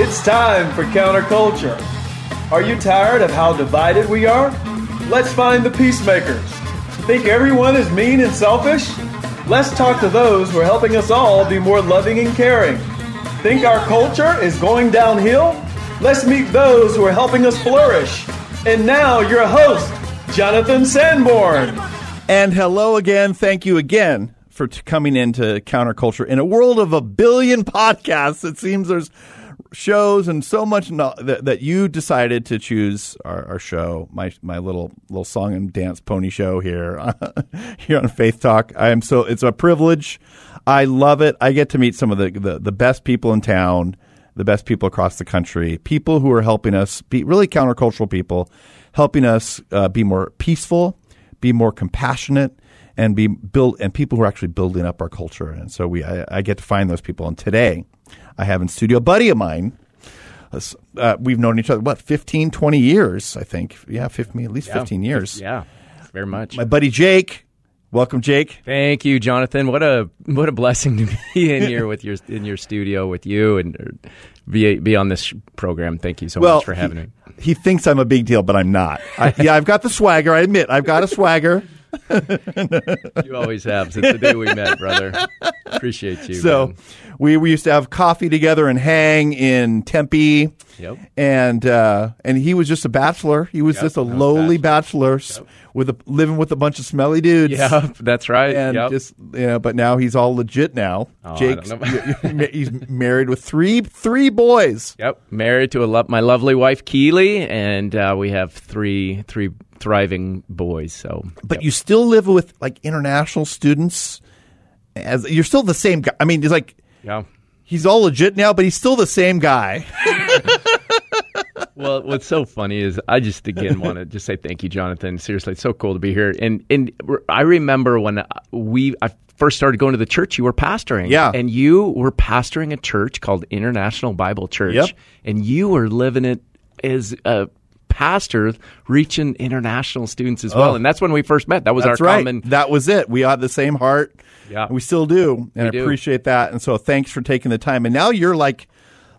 It's time for counterculture. Are you tired of how divided we are? Let's find the peacemakers. Think everyone is mean and selfish? Let's talk to those who are helping us all be more loving and caring. Think our culture is going downhill? Let's meet those who are helping us flourish. And now, your host, Jonathan Sanborn. And hello again. Thank you again for t- coming into Counterculture. In a world of a billion podcasts, it seems there's shows and so much no- that, that you decided to choose our, our, show, my my little little song and dance pony show here here on Faith Talk. I am so it's a privilege. I love it. I get to meet some of the, the, the best people in town, the best people across the country, people who are helping us be really countercultural people, helping us uh, be more peaceful, be more compassionate and be build and people who are actually building up our culture. And so we I, I get to find those people. And today I have in studio a buddy of mine. Uh, we've known each other what 15 20 years i think. Yeah 15, at least yeah. 15 years. Yeah very much. My buddy jake. Welcome jake. Thank you jonathan. What a what a blessing to be in here with your in your studio with you and uh, be be on this program. Thank you so well, much for having he, me. he thinks i'm a big deal but i'm not. I, yeah i've got the swagger i admit. I've got a swagger you always have since the day we met, brother. Appreciate you. So, we, we used to have coffee together and hang in Tempe. Yep. And uh, and he was just a bachelor. He was yep, just a lowly bachelor, bachelor yep. with a, living with a bunch of smelly dudes. Yeah, that's right. And yep. just you know, but now he's all legit now. Oh, Jake, he's married with three three boys. Yep, married to a lo- my lovely wife Keely, and uh, we have three three thriving boys. So, but yep. you still live with like international students. As you're still the same guy. I mean, he's like, yeah, he's all legit now, but he's still the same guy. well, what's so funny is I just again want to just say thank you, Jonathan. Seriously, it's so cool to be here. And and I remember when we I first started going to the church, you were pastoring. Yeah, and you were pastoring a church called International Bible Church. Yep. and you were living it as a pastor reaching international students as well. Oh, and that's when we first met. That was our right. common. That was it. We had the same heart. Yeah. We still do. And we I do. appreciate that. And so thanks for taking the time. And now you're like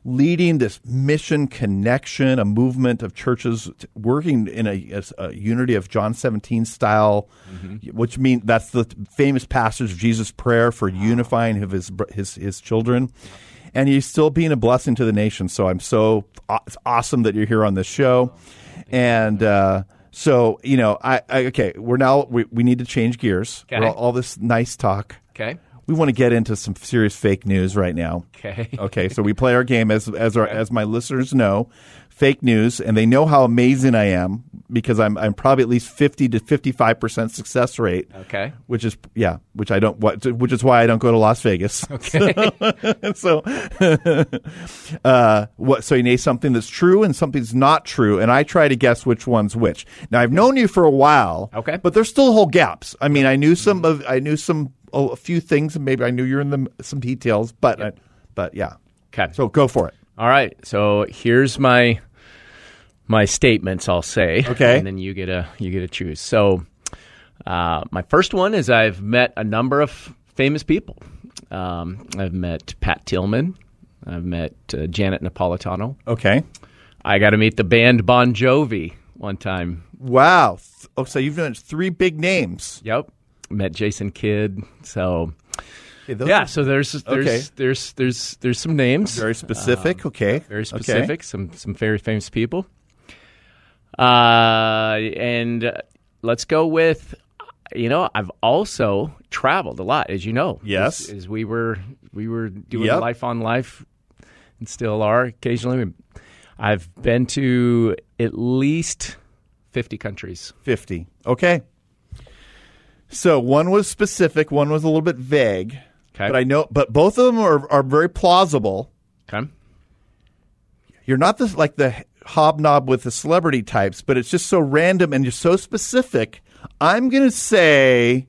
leading this mission connection, a movement of churches working in a, a unity of John 17 style, mm-hmm. which means that's the famous passage of Jesus' prayer for unifying his, his, his children. And he's still being a blessing to the nation. So I'm so it's awesome that you're here on this show and uh, so you know, I, I, okay, we're now we, we need to change gears. Okay. All, all, this nice talk. Okay. We want to get into some serious fake news right now. Okay. Okay. So we play our game as as our, as my listeners know fake news, and they know how amazing I am because I'm I'm probably at least fifty to fifty five percent success rate. Okay, which is yeah, which I don't which is why I don't go to Las Vegas. Okay, so uh, what? So you name something that's true and something's not true, and I try to guess which one's which. Now I've known you for a while. Okay, but there's still whole gaps. I mean, I knew some of I knew some a few things, and maybe I knew you're in the some details, but yep. I, but yeah. Okay, so go for it. All right. So here's my my statements, I'll say. Okay. And then you get a you get to choose. So, uh, my first one is I've met a number of famous people. Um, I've met Pat Tillman. I've met uh, Janet Napolitano. Okay. I got to meet the band Bon Jovi one time. Wow. Oh, so you've done three big names. Yep. Met Jason Kidd. So. yeah, so there's there's, okay. there's there's there's some names. Very specific. Um, okay. Very specific. Okay. Some some very famous people. Uh, and let's go with, you know, I've also traveled a lot, as you know. Yes. As, as we were we were doing yep. life on life, and still are occasionally. I've been to at least fifty countries. Fifty. Okay. So one was specific, one was a little bit vague. Okay. But I know, but both of them are, are very plausible. Okay. You're not the like the hobnob with the celebrity types, but it's just so random and you're so specific. I'm going to say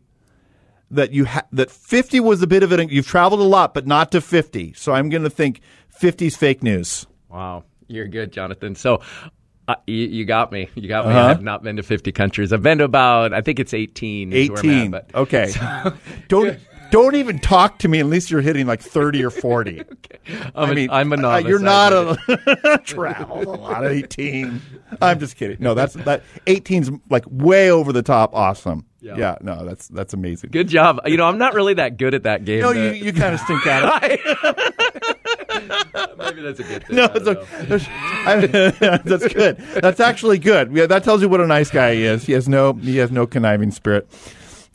that you ha- that 50 was a bit of it. You've traveled a lot, but not to 50. So I'm going to think 50's fake news. Wow, you're good, Jonathan. So. Uh, you, you, got me. You got me. Uh-huh. I've not been to 50 countries. I've been to about, I think it's 18. 18. At, but, okay. So, don't don't even talk to me unless you're hitting like 30 or 40. I'm I a- mean, I'm a uh, novice. you're not a travel a lot of 18. I'm just kidding. No, that's that 18's like way over the top awesome. Yeah. Yeah. no, that's that's amazing. Good job. You know, I'm not really that good at that game. No, you, you kind of stink at it. Maybe that's a good thing. No, it's okay. I- that's good. That's actually good. Yeah, that tells you what a nice guy he is. He has no he has no conniving spirit.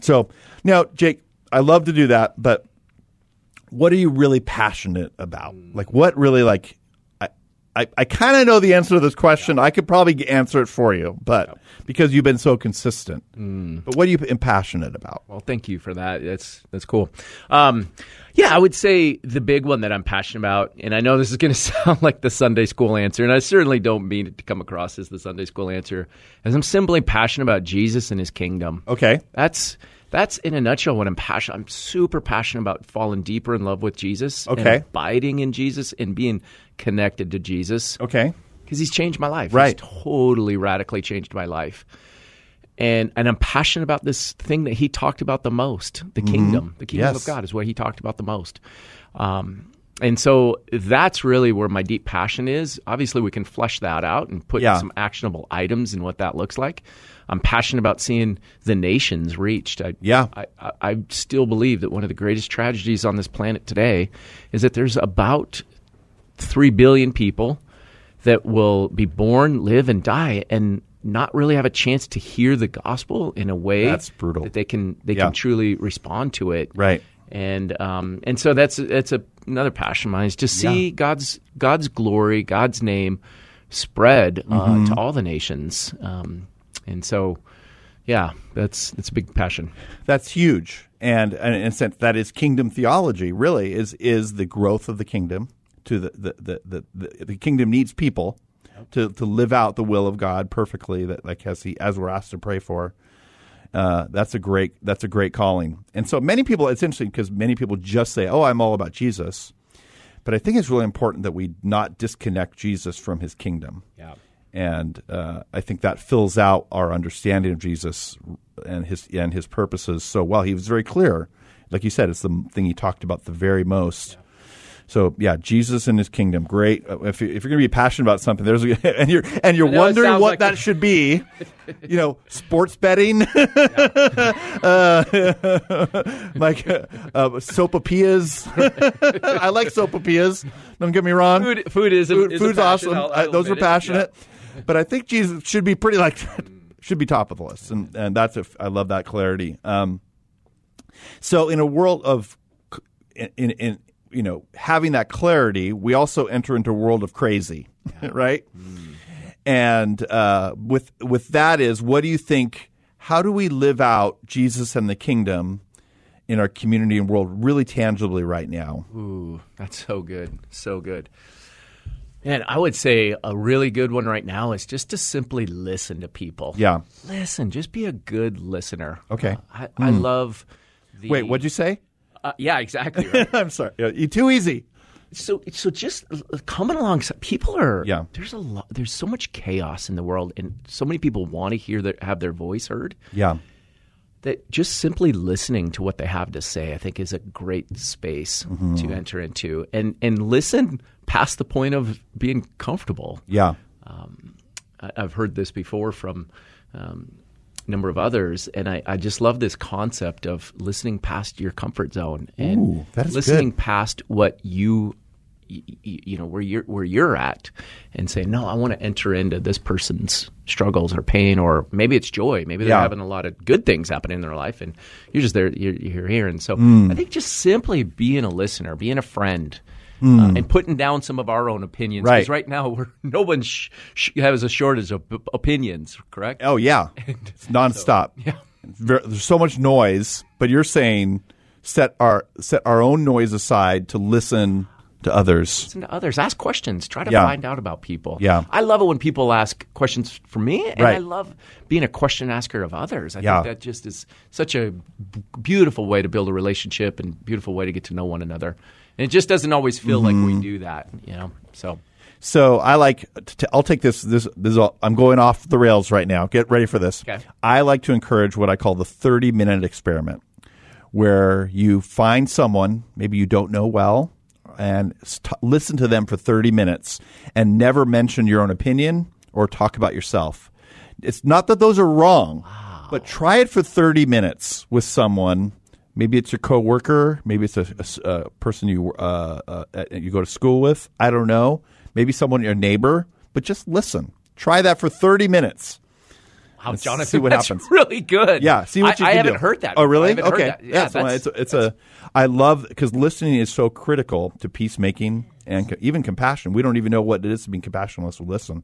So now, Jake, I love to do that, but what are you really passionate about? Like, what really like? I I, kind of know the answer to this question. I could probably answer it for you, but because you've been so consistent. But what are you passionate about? Well, thank you for that. That's that's cool. Um, yeah, I would say the big one that I'm passionate about, and I know this is going to sound like the Sunday school answer, and I certainly don't mean it to come across as the Sunday school answer, as I'm simply passionate about Jesus and His kingdom. Okay. That's that's in a nutshell what I'm passionate. I'm super passionate about falling deeper in love with Jesus, Okay. and abiding in Jesus, and being connected to Jesus Okay. because he's changed my life. Right. He's totally radically changed my life. And and I'm passionate about this thing that he talked about the most, the kingdom. The kingdom Mm-hmm. Yes. of God is what he talked about the most. Um, and so that's really where my deep passion is. Obviously, we can flesh that out and put Yeah. some actionable items in what that looks like. I'm passionate about seeing the nations reached. I, Yeah. I, I, I still believe that one of the greatest tragedies on this planet today is that there's about three billion people that will be born, live, and die, and not really have a chance to hear the gospel in a way That's brutal. that they can they Yeah. can truly respond to it. Right. And um, and so that's that's a, another passion of mine is to see Yeah. God's God's glory, God's name spread uh, Mm-hmm. to all the nations. Um, and so, yeah, that's that's a big passion. That's huge, and, and in a sense, that is kingdom theology. Really, is is the growth of the kingdom. To the the the the, the, kingdom needs people to to live out the will of God perfectly. That like as he as we're asked to pray for. Uh, that's a great that's a great calling. And so many people. It's interesting because many people just say, "Oh, I'm all about Jesus," but I think it's really important that we not disconnect Jesus from His kingdom Yeah. and uh, I think that fills out our understanding of Jesus and his and his purposes so well. He was very clear, like you said, it's the thing he talked about the very most. So yeah, Jesus and his kingdom, great. Uh, If, you, if you're going to be passionate about something, there's a, and you're and you're I know it wondering what like that a- should be, you know, sports betting, uh, like uh, uh, sopapillas. I like sopapillas. Don't get me wrong Food, food is, food, is food's passion. awesome. I'll- I- I'll those are passionate, but I think Jesus should be pretty like should be top of the list, and and that's a, I love that clarity. Um, so in a world of in, in you know having that clarity, we also enter into a world of crazy, right? Hmm. And uh, with with that is what do you think? How do we live out Jesus and the kingdom in our community and world really tangibly right now? Ooh, that's so good. So good. And I would say a really good one right now is just to simply listen to people. Yeah. Listen, just be a good listener. Okay. Uh, I, I hmm. love the. Wait, what'd you say? Uh, yeah, exactly. Right. I'm sorry. Yeah, too easy. so, so just coming along. People are. Yeah. There's a lot. There's so much chaos in the world, and so many people want to hear their have their voice heard. Yeah. that just simply listening to what they have to say, I think, is a great space Mm-hmm. to enter into, and and listen past the point of being comfortable. Yeah. I- I've heard this before from um, number of others, and I, I just love this concept of listening past your comfort zone and Ooh, listening good. past what you. You know where you're where you're at, and say, "No, I want to enter into this person's struggles or pain, or maybe it's joy. Maybe they're Yeah. having a lot of good things happen in their life, and you're just there. You're, you're here, and so Hmm. I think just simply being a listener, being a friend, Hmm. uh, and putting down some of our own opinions. Right. Because right now, we're, no one sh- sh- has a shortage of op- opinions. Correct? Oh yeah. It's nonstop. yeah. There's so much noise, but you're saying set our set our own noise aside to listen to others. Listen to others. Ask questions. Try to Yeah. find out about people. Yeah. I love it when people ask questions for me, and Right. I love being a question asker of others. I Yeah. think that just is such a b- beautiful way to build a relationship and beautiful way to get to know one another. And it just doesn't always feel like Mm-hmm. we do that, you know. So So I like. To, I'll take this. This. This. Is all, I'm going off the rails right now. Get ready for this. Okay. I like to encourage what I call the 30 minute experiment, where you find someone maybe you don't know well and st- listen to them for 30 minutes and never mention your own opinion or talk about yourself. It's not that those are wrong, but try it for 30 minutes with someone. Maybe it's your coworker. Maybe it's a, a- a person you uh, uh, you go to school with. I don't know. Maybe someone your neighbor. But just listen. Try that for 30 minutes. Wow, Jonathan, see what that's happens. really good. Yeah, see what you I, can I haven't do. heard that. Oh, really? I haven't heard okay. that. Yeah, that's, why that's- it's, it's a. I love because listening is so critical to peacemaking and co- even compassion. We don't even know what it is to be compassionate unless we listen.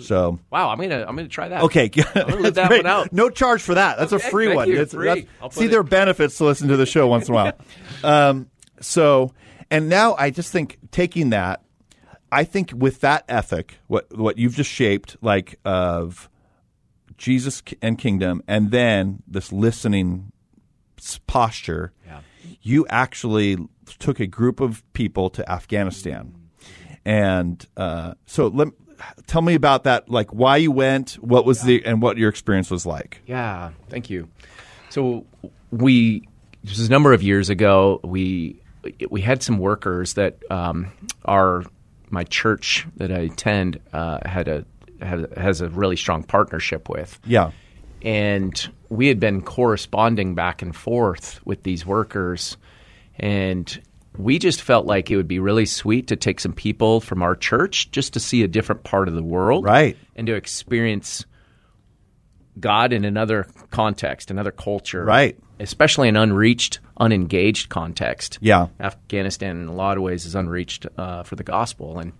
So wow. I'm gonna I'm gonna try that. okay, leave that great. one out. No charge for that. That's a free one. you. Free. that's- see, it- there are benefits to listen to the show once in a while. um, so, and now I just think taking that, I think with that ethic, what what you've just shaped, like of Jesus and kingdom, and then this listening posture, Yeah. you actually took a group of people to Afghanistan, and uh, so let tell me about that. Like why you went, what was the, and what your experience was like. Yeah, thank you. So we this was a number of years ago. We we had some workers that um, our my church that I attend uh, had a had, has a really strong partnership with. Yeah, and we had been corresponding back and forth with these workers and we just felt like it would be really sweet to take some people from our church just to see a different part of the world Right. and to experience god in another context another culture Right. especially an unreached unengaged context Yeah. afghanistan in a lot of ways is unreached uh, for the gospel and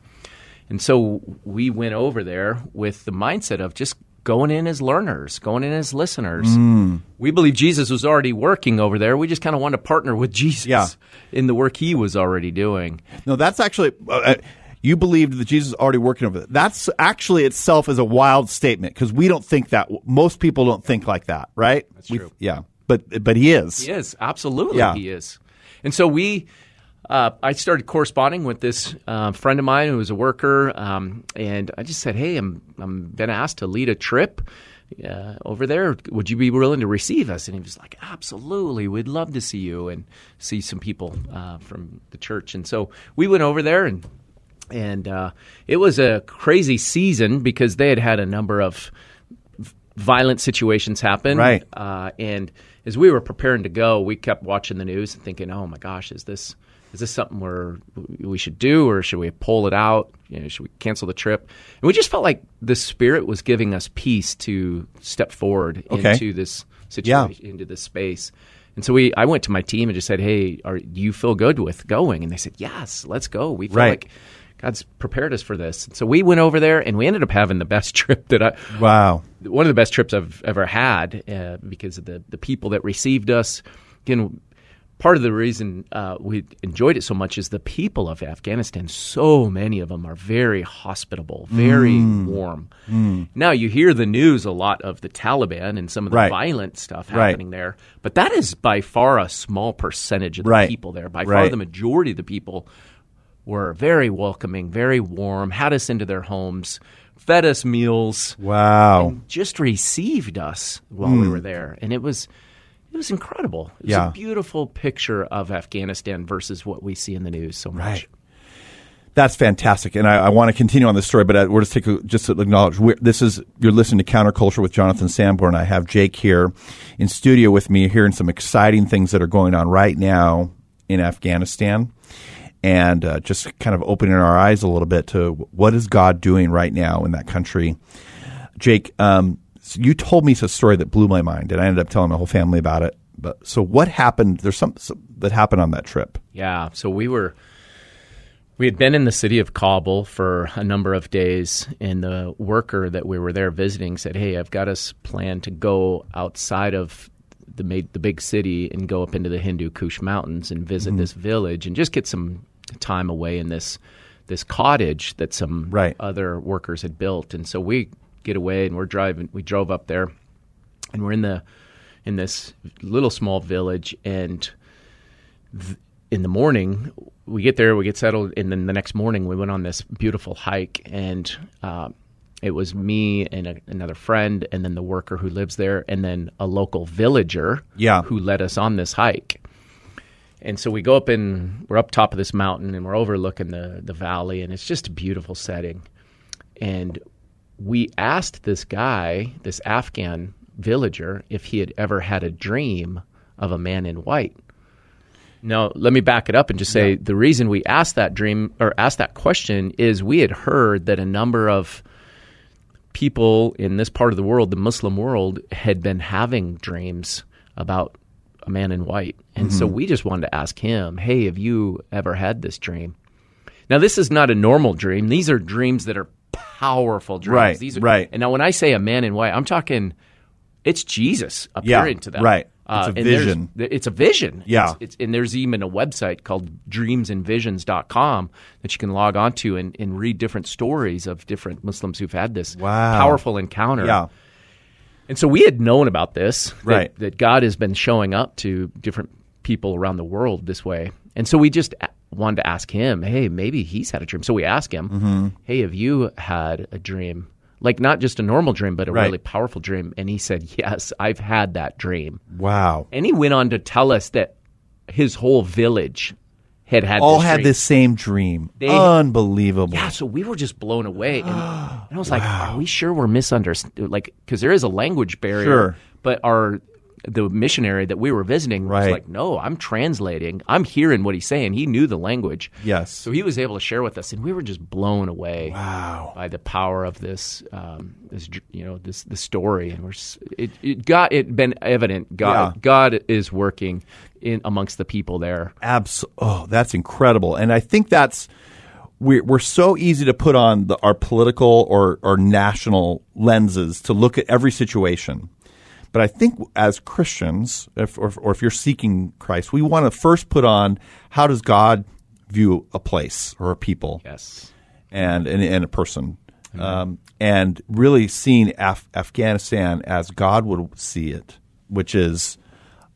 and so we went over there with the mindset of just going in as learners, going in as listeners. Mm. We believe Jesus was already working over there. We just kind of wanted to partner with Jesus Yeah. in the work he was already doing. no, that's actually. Uh, you believed that Jesus is already working over there. That's actually itself is a wild statement because we don't think that. Most people don't think like that, right? That's true. yeah, but but he is. He is absolutely Yeah. he is. And so we, uh, I started corresponding with this uh, friend of mine who was a worker, um, and I just said, "Hey, I'm I'm been asked to lead a trip." Uh, over there, would you be willing to receive us? And he was like, "Absolutely, we'd love to see you and see some people uh, from the church." And so we went over there, and and uh, it was a crazy season because they had had a number of violent situations happen. Right. Uh, and as we were preparing to go, we kept watching the news and thinking, "Oh my gosh, is this is this something where we should do, or should we pull it out? You know, should we cancel the trip?" And we just felt like the Spirit was giving us peace to step forward Okay. into this situation, into this space. And so we, I went to my team and just said, "Hey, are do you feel good with going?" And they said, "Yes, let's go." We feel Right. like God's prepared us for this. And so we went over there, and we ended up having the best trip that I Wow. one of the best trips I've ever had uh, because of the the people that received us. Again, part of the reason uh, we enjoyed it so much is the people of Afghanistan. So many of them are very hospitable, very Mm. warm. Now you hear the news a lot of the Taliban and some of the Right. violent stuff Right. happening there, but that is by far a small percentage of the Right. people there. By far, the majority of the people were very welcoming, very warm, had us into their homes, fed us meals Wow. and just received us while we were there, and it was it was incredible. It was Yeah. a beautiful picture of Afghanistan versus what we see in the news so much. Right. That's fantastic, and I, I want to continue on this story, but I, we're just take a, just to acknowledge we're, this is you're listening to Counterculture with Jonathan Sanborn. I have Jake here in studio with me, hearing some exciting things that are going on right now in Afghanistan, and uh, just kind of opening our eyes a little bit to what is God doing right now in that country. Jake, um, so you told me a story that blew my mind, and I ended up telling my whole family about it. But so, what happened? There's some, some that happened on that trip. Yeah. So we were we had been in the city of Kabul for a number of days, and the worker that we were there visiting said, "Hey, I've got us planned to go outside of the ma- the big city and go up into the Hindu Kush Mountains and visit mm-hmm. this village and just get some time away in this this cottage that some Right. other workers had built." And so we get away and we're driving. We drove up there, and we're in the in this little small village and in the morning we get there we get settled and then the next morning we went on this beautiful hike and uh, it was me and a, another friend, and then the worker who lives there, and then a local villager Yeah. who led us on this hike. And so we go up and we're up top of this mountain and we're overlooking the, the valley, and it's just a beautiful setting. And we asked this guy, this Afghan villager, if he had ever had a dream of a man in white. Now, let me back it up and just say the reason we asked that dream or asked that question is we had heard that a number of people in this part of the world, the Muslim world, had been having dreams about a man in white. And so mm-hmm. we just wanted to ask him, hey, have you ever had this dream? Now, this is not a normal dream. These are dreams that are powerful dreams. Right, These are, right. And now, when I say a man in white, I'm talking it's Jesus Yeah, appearing to them. right. Uh, It's a there's- vision. It's a vision. Yeah. It's, it's, and there's even a website called dreamsandvisions.com that you can log on to and, and read different stories of different Muslims who've had this Wow. powerful encounter. Yeah. And so we had known about this, that, Right. that God has been showing up to different people around the world this way. And so we just wanted to ask him, hey, maybe he's had a dream. So we asked him, Mm-hmm. hey, have you had a dream? Like not just a normal dream, but a Right. really powerful dream. And he said, yes, I've had that dream. Wow. And he went on to tell us that his whole village had had All this had dream. this same dream. They- Unbelievable. Yeah, so we were just blown away, and, and I was like, "Are we sure we're misunderstood?" Like, because there is a language barrier. Sure. But our the missionary that we were visiting was like, "No, I'm translating. I'm hearing what he's saying. He knew the language." Yes. So he was able to share with us, and we were just blown away Wow. by the power of this, um, this you know, this the story, and we're it, it got it been evident. God, Yeah. God is working in amongst the people there. Abs- oh, that's incredible. And I think that's we're we're so easy to put on the, our political or or national lenses to look at every situation. But I think as Christians, if, or, or if you're seeking Christ, we want to first put on how does God view a place or a people Yes. and and, and a person, um, and really seeing Af- Afghanistan as God would see it, which is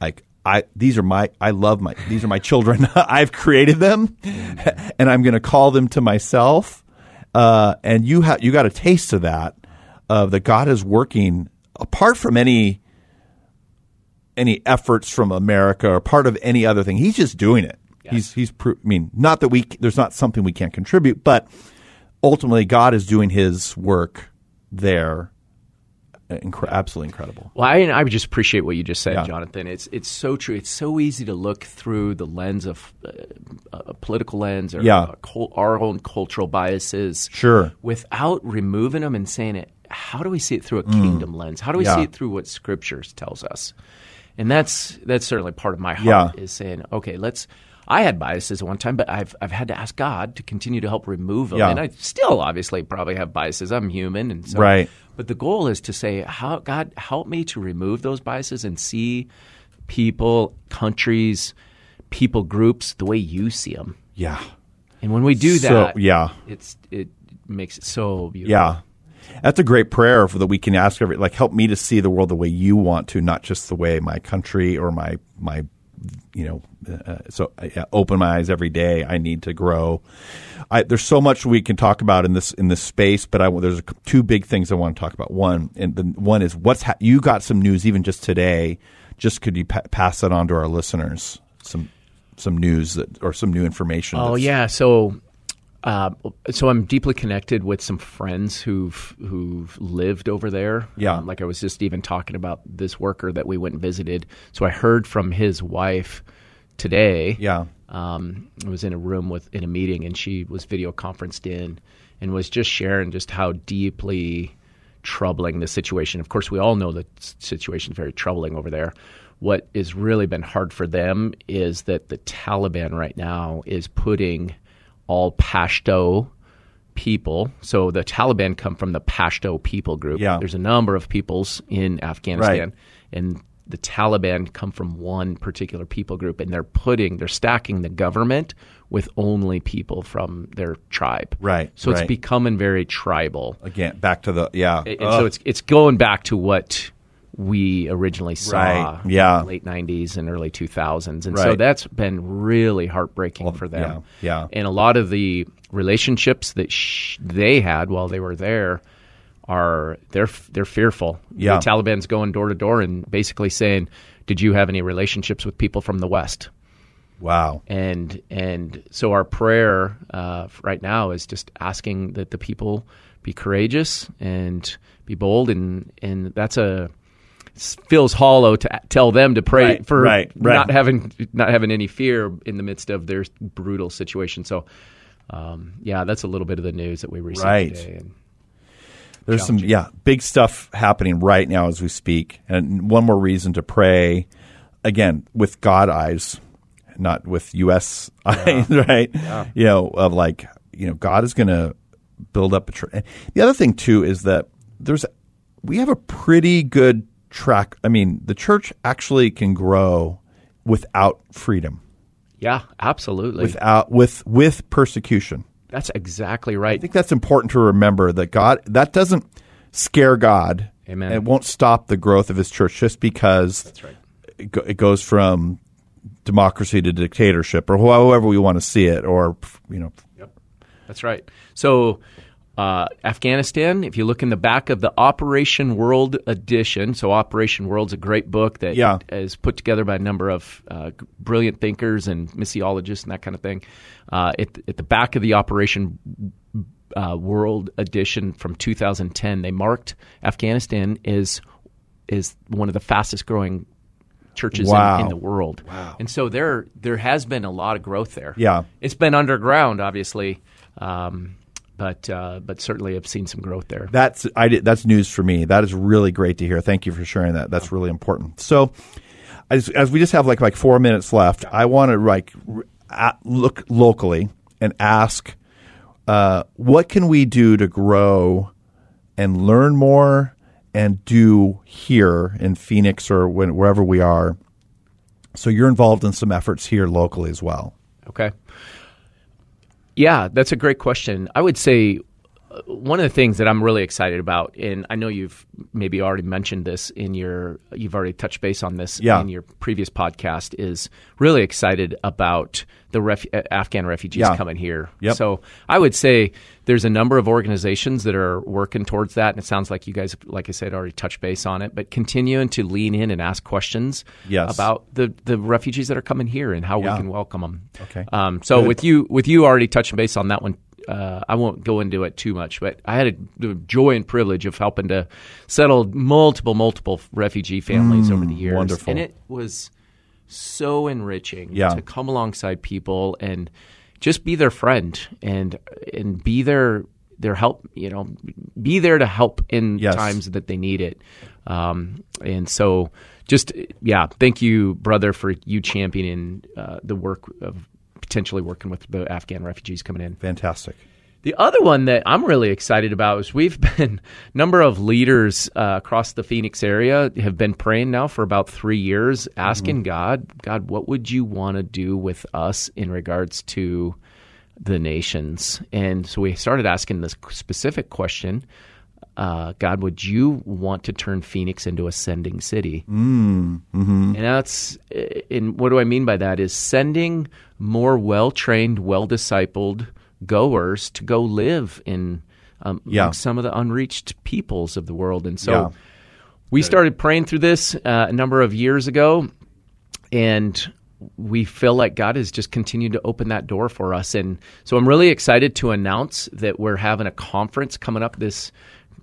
like I these are my I love my these are my children. I've created them, and I'm going to call them to myself. Uh, and you have you got a taste of that of that God is working apart from any any efforts from America or part of any other thing. He's just doing it. He's he's. Pro- I mean, not that we there's not something we can't contribute, but ultimately God is doing His work there. Incre- absolutely incredible. Well, I, I just appreciate what you just said, Yeah. Jonathan. It's it's so true. It's so easy to look through the lens of uh, a political lens or Yeah. uh, cul- our own cultural biases, Sure. without removing them and saying it. How do we see it through a kingdom lens? How do we Mm. Yeah. see it through what Scriptures tells us? And that's that's certainly part of my heart Yeah. is saying, okay, let's. I had biases at one time, but I've I've had to ask God to continue to help remove them, Yeah. and I still obviously probably have biases. I'm human, and so Right. but the goal is to say, "How God help me to remove those biases and see people, countries, people groups the way you see them." Yeah. And when we do So, that, yeah. it's it makes it so beautiful. Yeah. That's a great prayer for that we can ask every like help me to see the world the way you want to, not just the way my country or my my you know uh, so uh, open my eyes every day. I need to grow. I, there's so much we can talk about in this in this space, but I, there's two big things I want to talk about. One, and the one is what's ha- you got some news even just today. Just could you pa- pass that on to our listeners? Some some news that or some new information. Oh yeah, so uh, so I'm deeply connected with some friends who've who've lived over there. Yeah. Um, like I was just even talking about this worker that we went and visited. So I heard from his wife today. yeah, um, I was in a room with in a meeting, and she was video conferenced in, and was just sharing just how deeply troubling the situation. Of course, we all know the situation is very troubling over there. What has really been hard for them is that the Taliban right now is putting all Pashto people. So the Taliban come from the Pashto people group. Yeah. There's a number of peoples in Afghanistan, Right. and the Taliban come from one particular people group, and they're putting, they're stacking the government with only people from their tribe. Right, So it's becoming very tribal, again back to the yeah. and Ugh. so it's it's going back to what we originally saw Right, yeah. late 90s and early 2000s and so that's been really heartbreaking for them yeah, yeah. and a lot of the relationships that sh- they had while they were there are they're they're fearful. Yeah. the Taliban's going door to door and basically saying, "Did you have any relationships with people from the West?" Wow. and and so our prayer uh, right now is just asking that the people be courageous and be bold and and that's a feels hollow to tell them to pray Right, for right, right. not having not having any fear in the midst of their brutal situation so um, yeah that's a little bit of the news that we received Right. today and There's some yeah big stuff happening right now as we speak, and one more reason to pray again with God eyes, not with U.S. eyes, right? You know, of like you know, God is going to build up a. Tr- the other thing too is that there's we have a pretty good track. I mean, the church actually can grow without freedom, yeah absolutely without with with persecution. that's exactly right I think that's important to remember that God that doesn't scare God. Amen. It won't stop the growth of His church just because that's right it, go, it goes from democracy to dictatorship, or however we want to see it, or you know, Yep, That's right. So, uh, Afghanistan, if you look in the back of the Operation World edition, so Operation World's a great book that Yeah. is put together by a number of uh, brilliant thinkers and missiologists and that kind of thing. Uh, at, at the back of the Operation uh, World edition from 2010, they marked Afghanistan as is one of the fastest growing churches Wow. in, in the world. Wow. And so there there has been a lot of growth there. Yeah. It's been underground, obviously, um, but uh, but certainly I've seen some growth there. that's I did, that's news for me. That is really great to hear. Thank you for sharing that. That's really important. So, as, as we just have like like four minutes left, I want to like look locally and ask, uh, what can we do to grow and learn more and do here in Phoenix or when, wherever we are. So you're involved in some efforts here locally as well. Okay. Yeah, that's a great question. I would say one of the things that I'm really excited about, and I know you've maybe already mentioned this in your, you've already touched base on this Yeah. in your previous podcast, is really excited about the ref, uh, Afghan refugees Yeah. coming here. Yep. So I would say there's a number of organizations that are working towards that, and it sounds like you guys, like I said, already touched base on it. But continuing to lean in and ask questions Yes. about the the refugees that are coming here and how Yeah. we can welcome them. Okay. Um, so Good. with you, with you already touching base on that one, uh, I won't go into it too much. But I had a, the joy and privilege of helping to settle multiple, multiple refugee families over the years, Mm, wonderful. and it was so enriching Yeah. to come alongside people and just be their friend and and be their their help. You know, be there to help in Yes. times that they need it. Um, and so, just yeah, thank you, brother, for you championing uh, the work of potentially working with the Afghan refugees coming in. Fantastic. The other one that I'm really excited about is we've been number of leaders uh, across the Phoenix area have been praying now for about three years, asking God, God, what would you want to do with us in regards to the nations? And so we started asking this specific question. Uh, God, would you want to turn Phoenix into a sending city? Mm, And that's, and what do I mean by that? Is sending more well trained, well discipled goers to go live in um, Yeah. among some of the unreached peoples of the world. And so Yeah. we started praying through this uh, a number of years ago, and we feel like God has just continued to open that door for us. And so I'm really excited to announce that we're having a conference coming up this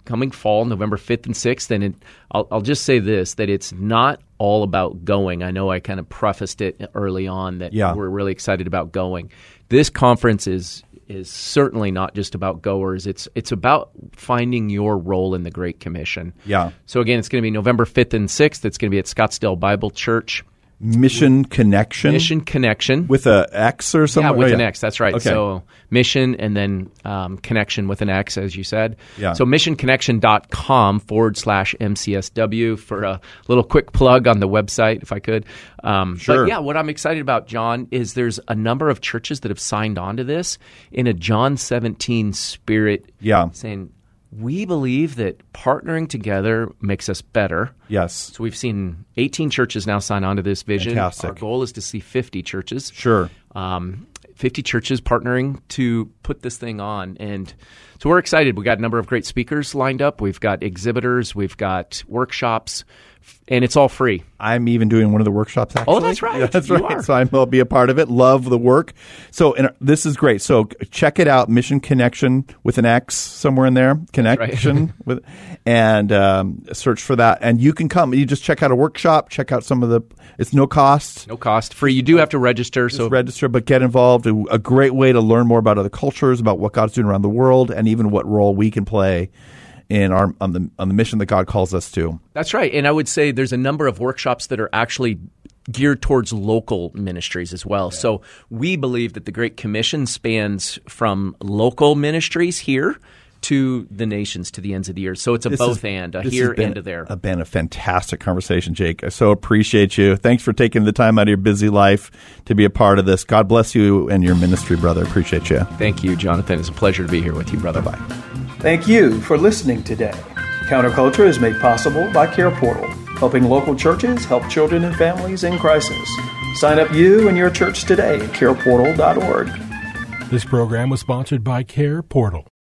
coming fall, November 5th and 6th. And it, I'll, I'll just say this that it's not all about going. I know I kind of prefaced it early on that Yeah. we're really excited about going. This conference is is certainly not just about goers. It's it's about finding your role in the Great Commission. Yeah. So again, it's going to be November 5th and 6th. It's going to be at Scottsdale Bible Church. Mission connection Mission ConneXion. with a X or something. yeah, with Oh, an X. That's right. Okay. So mission and then um, connection with an X, as you said. Yeah. So missionconnexion.com forward slash MCSW for a little quick plug on the website, if I could. Um, Sure. But yeah, what I'm excited about, John, is there's a number of churches that have signed on to this in a John 17 spirit. Yeah. Saying, we believe that partnering together makes us better. Yes. So we've seen 18 churches now sign on to this vision. Fantastic. Our goal is to see 50 churches. Sure. Um, 50 churches partnering to put this thing on. And so we're excited. We've got a number of great speakers lined up. We've got exhibitors, we've got workshops, and it's all free. I'm even doing one of the workshops. Actually. Oh, that's right. Yeah, that's You right. are. So I'm, I'll be a part of it. Love the work. So and this is great. So check it out. Mission ConneXion with an X somewhere in there. Connection with, and um, search for that. And you can come. You just check out a workshop. Check out some of the. It's no cost. No cost, free. You do have to register. So register, but get involved. A great way to learn more about other cultures, about what God's doing around the world, and even what role we can play in our on the on the mission that God calls us to. That's right. And I would say there's a number of workshops that are actually geared towards local ministries as well. So we believe that the Great Commission spans from local ministries here to the nations, to the ends of the earth. So it's a This both has- and, a here been, and a there. uh, been a fantastic conversation, Jake. I so appreciate you. Thanks for taking the time out of your busy life to be a part of this. God bless you and your ministry, brother. Appreciate you. Thank you, Jonathan. It's a pleasure to be here with you, brother. Bye. Thank you for listening today. Counterculture is made possible by Care Portal, helping local churches help children and families in crisis. Sign up you and your church today at careportal.org. This program was sponsored by Care Portal.